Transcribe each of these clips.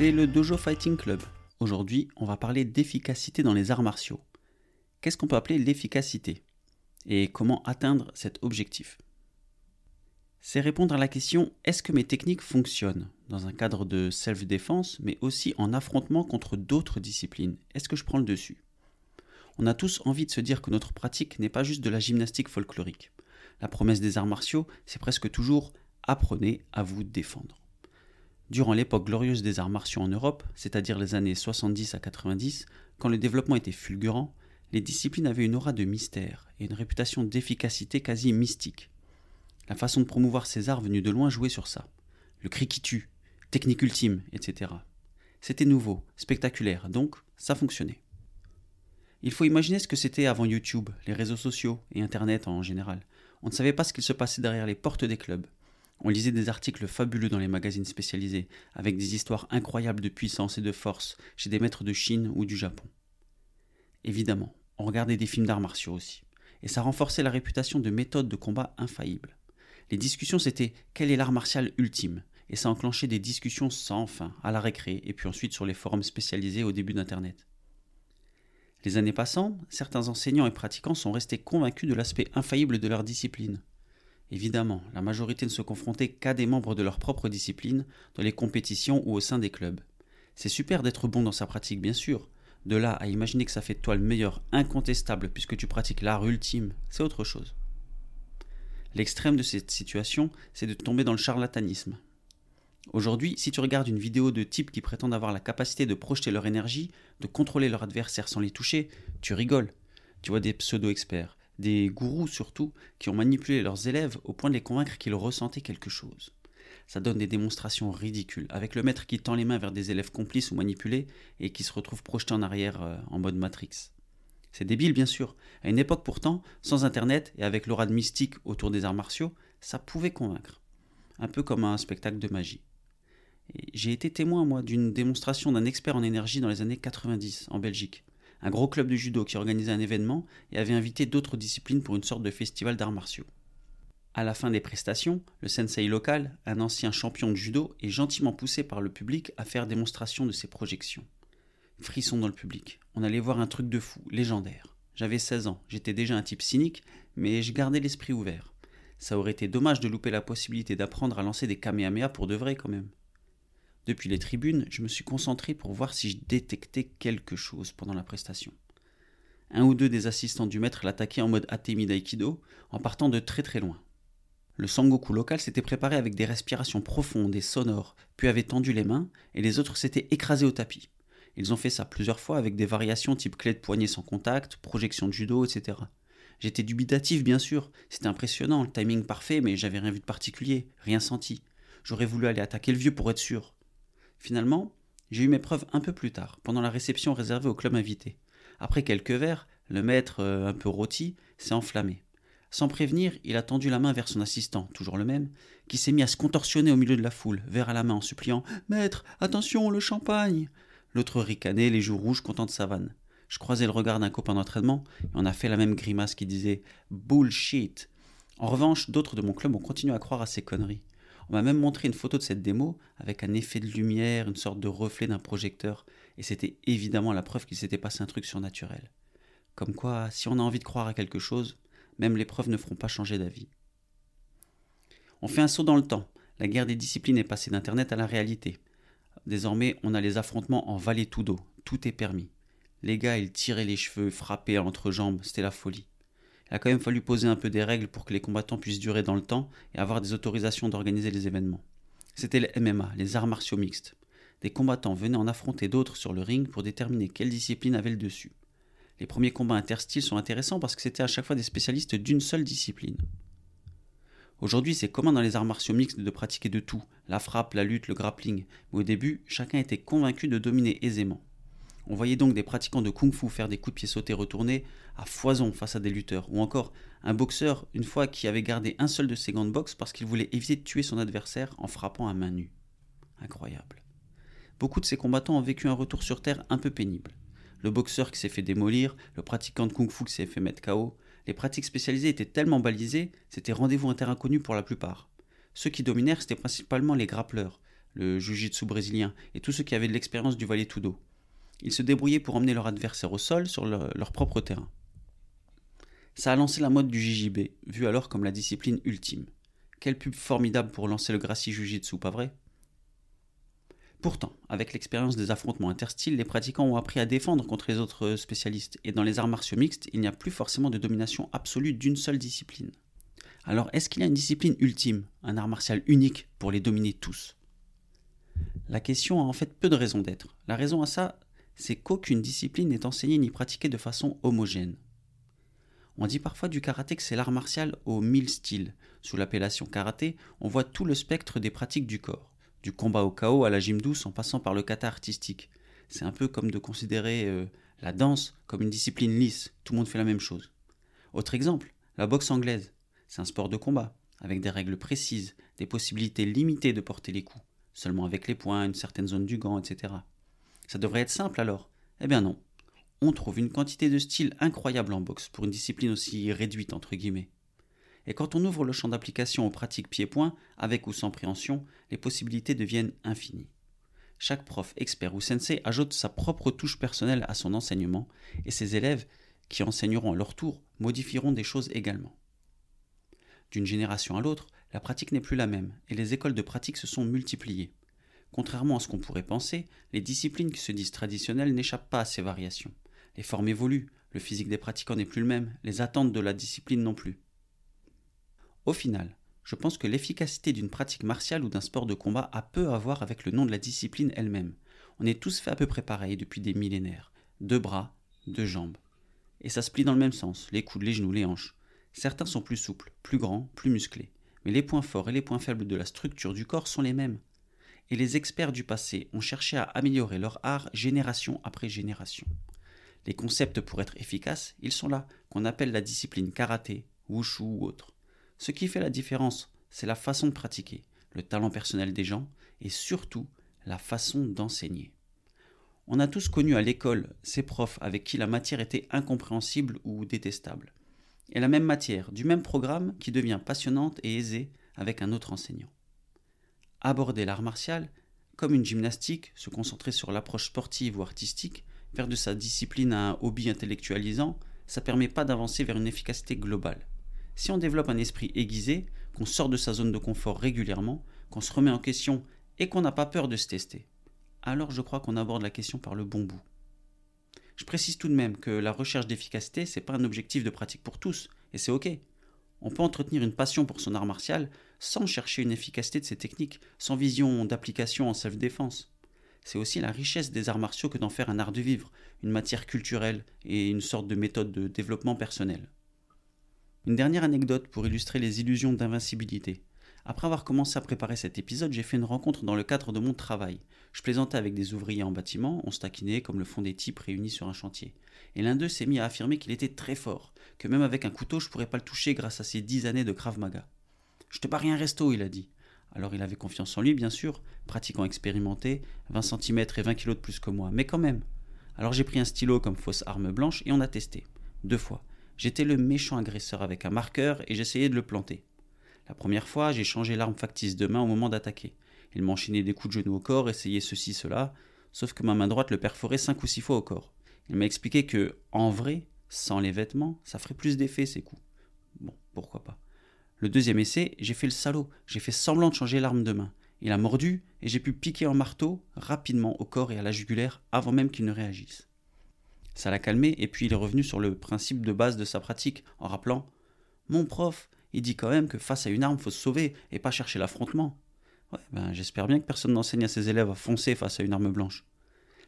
C'est le Dojo Fighting Club. Aujourd'hui, on va parler d'efficacité dans les arts martiaux. Qu'est-ce qu'on peut appeler l'efficacité Et comment atteindre cet objectif? C'est répondre à la question est-ce que mes techniques fonctionnent? Dans un cadre de self-défense, mais aussi en affrontement contre d'autres disciplines Est-ce que je prends le dessus? On a tous envie de se dire que notre pratique n'est pas juste de la gymnastique folklorique. La promesse des arts martiaux, c'est presque toujours apprenez à vous défendre. Durant l'époque glorieuse des arts martiaux en Europe, c'est-à-dire les années 70 à 90, quand le développement était fulgurant, les disciplines avaient une aura de mystère et une réputation d'efficacité quasi mystique. La façon de promouvoir ces arts venus de loin jouait sur ça. Le cri qui tue, technique ultime, etc. C'était nouveau, spectaculaire, donc ça fonctionnait. Il faut imaginer ce que c'était avant YouTube, les réseaux sociaux et Internet en général. On ne savait pas ce qu'il se passait derrière les portes des clubs. On lisait des articles fabuleux dans les magazines spécialisés, avec des histoires incroyables de puissance et de force chez des maîtres de Chine ou du Japon. Évidemment, on regardait des films d'arts martiaux aussi, et ça renforçait la réputation de méthode de combat infaillible. Les discussions c'était quel est l'art martial ultime, et ça enclenchait des discussions sans fin, à la récré, et puis ensuite sur les forums spécialisés au début d'Internet. Les années passant, certains enseignants et pratiquants sont restés convaincus de l'aspect infaillible de leur discipline. Évidemment, la majorité ne se confrontait qu'à des membres de leur propre discipline, dans les compétitions ou au sein des clubs. C'est super d'être bon dans sa pratique, bien sûr. De là à imaginer que ça fait de toi le meilleur incontestable puisque tu pratiques l'art ultime, c'est autre chose. L'extrême de cette situation, c'est de tomber dans le charlatanisme. Aujourd'hui, si tu regardes une vidéo de types qui prétendent avoir la capacité de projeter leur énergie, de contrôler leur adversaire sans les toucher, tu rigoles. Tu vois des pseudo-experts, des gourous surtout, qui ont manipulé leurs élèves au point de les convaincre qu'ils ressentaient quelque chose. Ça donne des démonstrations ridicules, avec le maître qui tend les mains vers des élèves complices ou manipulés et qui se retrouvent projetés en arrière euh, en mode Matrix. C'est débile bien sûr. À une époque pourtant, sans internet et avec l'aura de mystique autour des arts martiaux, ça pouvait convaincre. Un peu comme un spectacle de magie. J'ai été témoin, moi, d'une démonstration d'un expert en énergie dans les années 90 en Belgique un gros club de judo qui organisait un événement et avait invité d'autres disciplines pour une sorte de festival d'arts martiaux. À la fin des prestations, le sensei local, un ancien champion de judo, est gentiment poussé par le public à faire démonstration de ses projections. Frisson dans le public. On allait voir un truc de fou, légendaire. J'avais 16 ans, j'étais déjà un type cynique, mais je gardais l'esprit ouvert. Ça aurait été dommage de louper la possibilité d'apprendre à lancer des kamehameha pour de vrai quand même. Depuis les tribunes, je me suis concentré pour voir si je détectais quelque chose pendant la prestation. Un ou deux des assistants du maître l'attaquaient en mode Atemi d'Aikido, en partant de très très loin. Le Sangoku local s'était préparé avec des respirations profondes et sonores, puis avait tendu les mains, et les autres s'étaient écrasés au tapis. Ils ont fait ça plusieurs fois avec des variations type clé de poignet sans contact, projection de judo, etc. J'étais dubitatif, bien sûr. C'était impressionnant, le timing parfait, mais j'avais rien vu de particulier, rien senti. J'aurais voulu aller attaquer le vieux pour être sûr. Finalement, j'ai eu mes preuves un peu plus tard, pendant la réception réservée au club invité. Après quelques verres, le maître, euh, un peu rôti, s'est enflammé. Sans prévenir, il a tendu la main vers son assistant, toujours le même, qui s'est mis à se contorsionner au milieu de la foule, verre à la main, en suppliant Maître, attention, le champagne L'autre ricanait, les joues rouges, content de sa vanne. Je croisais le regard d'un copain d'entraînement, et on a fait la même grimace qui disait Bullshit En revanche, d'autres de mon club ont continué à croire à ces conneries. On m'a même montré une photo de cette démo avec un effet de lumière, une sorte de reflet d'un projecteur, et c'était évidemment la preuve qu'il s'était passé un truc surnaturel. Comme quoi, si on a envie de croire à quelque chose, même les preuves ne feront pas changer d'avis. On fait un saut dans le temps. La guerre des disciplines est passée d'Internet à la réalité. Désormais, on a les affrontements en vallée tout d'eau. Tout est permis. Les gars, ils tiraient les cheveux, frappaient à l'entrejambe, c'était la folie. Il a quand même fallu poser un peu des règles pour que les combattants puissent durer dans le temps et avoir des autorisations d'organiser les événements. C'était les MMA, les arts martiaux mixtes. Des combattants venaient en affronter d'autres sur le ring pour déterminer quelle discipline avait le dessus. Les premiers combats interstyles sont intéressants parce que c'était à chaque fois des spécialistes d'une seule discipline. Aujourd'hui, c'est commun dans les arts martiaux mixtes de pratiquer de tout, la frappe, la lutte, le grappling, mais au début, chacun était convaincu de dominer aisément. On voyait donc des pratiquants de kung-fu faire des coups de pied sautés retournés à foison face à des lutteurs, ou encore un boxeur une fois qui avait gardé un seul de ses gants de boxe parce qu'il voulait éviter de tuer son adversaire en frappant à main nue. Incroyable. Beaucoup de ces combattants ont vécu un retour sur terre un peu pénible. Le boxeur qui s'est fait démolir, le pratiquant de kung-fu qui s'est fait mettre KO, les pratiques spécialisées étaient tellement balisées, c'était rendez-vous inconnu pour la plupart. Ceux qui dominèrent, c'était principalement les grappleurs, le jiu-jitsu brésilien et tous ceux qui avaient de l'expérience du Vale Tudo. Ils se débrouillaient pour emmener leur adversaire au sol sur leur propre terrain. Ça a lancé la mode du JJB, vu alors comme la discipline ultime. Quelle pub formidable pour lancer le Gracie Jiu-Jitsu, pas vrai? Pourtant, avec l'expérience des affrontements interstyles, les pratiquants ont appris à défendre contre les autres spécialistes, et dans les arts martiaux mixtes, il n'y a plus forcément de domination absolue d'une seule discipline. Alors, est-ce qu'il y a une discipline ultime, un art martial unique pour les dominer tous? La question a en fait peu de raisons d'être. La raison à ça, c'est qu'aucune discipline n'est enseignée ni pratiquée de façon homogène. On dit parfois du karaté que c'est l'art martial aux mille styles. Sous l'appellation karaté, on voit tout le spectre des pratiques du corps du combat au chaos à la gym douce en passant par le kata artistique. C'est un peu comme de considérer euh, la danse comme une discipline lisse, tout le monde fait la même chose. Autre exemple, la boxe anglaise. C'est un sport de combat, avec des règles précises, des possibilités limitées de porter les coups, seulement avec les poings, une certaine zone du gant, etc. Ça devrait être simple alors Eh bien non. On trouve une quantité de styles incroyable en boxe pour une discipline aussi réduite entre guillemets. Et quand on ouvre le champ d'application aux pratiques pied-point, avec ou sans préhension, les possibilités deviennent infinies. Chaque prof, expert ou sensei ajoute sa propre touche personnelle à son enseignement, et ses élèves, qui enseigneront à leur tour, modifieront des choses également. D'une génération à l'autre, la pratique n'est plus la même, et les écoles de pratique se sont multipliées. Contrairement à ce qu'on pourrait penser, les disciplines qui se disent traditionnelles n'échappent pas à ces variations. Les formes évoluent, le physique des pratiquants n'est plus le même, les attentes de la discipline non plus. Au final, je pense que l'efficacité d'une pratique martiale ou d'un sport de combat a peu à voir avec le nom de la discipline elle-même. On est tous fait à peu près pareil depuis des millénaires. Deux bras, deux jambes. Et ça se plie dans le même sens, les coudes, les genoux, les hanches. Certains sont plus souples, plus grands, plus musclés. Mais les points forts et les points faibles de la structure du corps sont les mêmes. Et les experts du passé ont cherché à améliorer leur art génération après génération. Les concepts pour être efficaces, ils sont là, qu'on appelle la discipline karaté, wushu ou autre. Ce qui fait la différence, c'est la façon de pratiquer, le talent personnel des gens et surtout la façon d'enseigner. On a tous connu à l'école ces profs avec qui la matière était incompréhensible ou détestable. Et la même matière, du même programme, qui devient passionnante et aisée avec un autre enseignant. Aborder l'art martial, comme une gymnastique, se concentrer sur l'approche sportive ou artistique, faire de sa discipline un hobby intellectualisant, ça permet pas d'avancer vers une efficacité globale. Si on développe un esprit aiguisé, qu'on sort de sa zone de confort régulièrement, qu'on se remet en question et qu'on n'a pas peur de se tester, alors je crois qu'on aborde la question par le bon bout. Je précise tout de même que la recherche d'efficacité, c'est pas un objectif de pratique pour tous, et c'est ok. On peut entretenir une passion pour son art martial sans chercher une efficacité de ses techniques, sans vision d'application en self-défense. C'est aussi la richesse des arts martiaux que d'en faire un art de vivre, une matière culturelle et une sorte de méthode de développement personnel. Une dernière anecdote pour illustrer les illusions d'invincibilité. Après avoir commencé à préparer cet épisode, j'ai fait une rencontre dans le cadre de mon travail. Je plaisantais avec des ouvriers en bâtiment, on se comme le font des types réunis sur un chantier. Et l'un d'eux s'est mis à affirmer qu'il était très fort, que même avec un couteau je pourrais pas le toucher grâce à ses dix années de Krav Maga. Je te parie un resto, il a dit. Alors il avait confiance en lui, bien sûr, pratiquant expérimenté, 20 cm et 20 kg de plus que moi, mais quand même. Alors j'ai pris un stylo comme fausse arme blanche et on a testé. Deux fois. J'étais le méchant agresseur avec un marqueur et j'essayais de le planter. La première fois, j'ai changé l'arme factice de main au moment d'attaquer. Il m'enchaînait des coups de genou au corps, essayait ceci, cela, sauf que ma main droite le perforait cinq ou six fois au corps. Il m'a expliqué que, en vrai, sans les vêtements, ça ferait plus d'effet ces coups. Bon, pourquoi pas. Le deuxième essai, j'ai fait le salaud, j'ai fait semblant de changer l'arme de main. Il a mordu et j'ai pu piquer en marteau rapidement au corps et à la jugulaire avant même qu'il ne réagisse. Ça l'a calmé et puis il est revenu sur le principe de base de sa pratique en rappelant Mon prof, il dit quand même que face à une arme, faut se sauver et pas chercher l'affrontement. Ouais, ben j'espère bien que personne n'enseigne à ses élèves à foncer face à une arme blanche.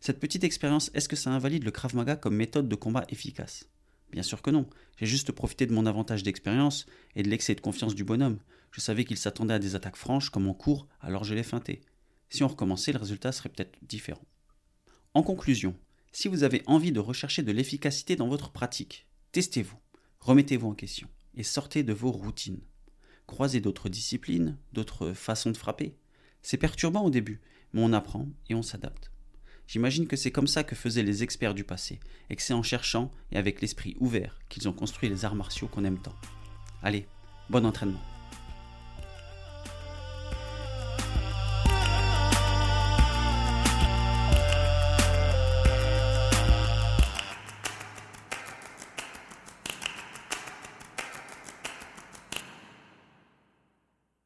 Cette petite expérience, est-ce que ça invalide le Krav Maga comme méthode de combat efficace? Bien sûr que non. J'ai juste profité de mon avantage d'expérience et de l'excès de confiance du bonhomme. Je savais qu'il s'attendait à des attaques franches comme en cours, alors je l'ai feinté. Si on recommençait, le résultat serait peut-être différent. En conclusion, si vous avez envie de rechercher de l'efficacité dans votre pratique, testez-vous, remettez-vous en question et sortez de vos routines. Croisez d'autres disciplines, d'autres façons de frapper. C'est perturbant au début, mais on apprend et on s'adapte. J'imagine que c'est comme ça que faisaient les experts du passé, et que c'est en cherchant et avec l'esprit ouvert qu'ils ont construit les arts martiaux qu'on aime tant. Allez, bon entraînement.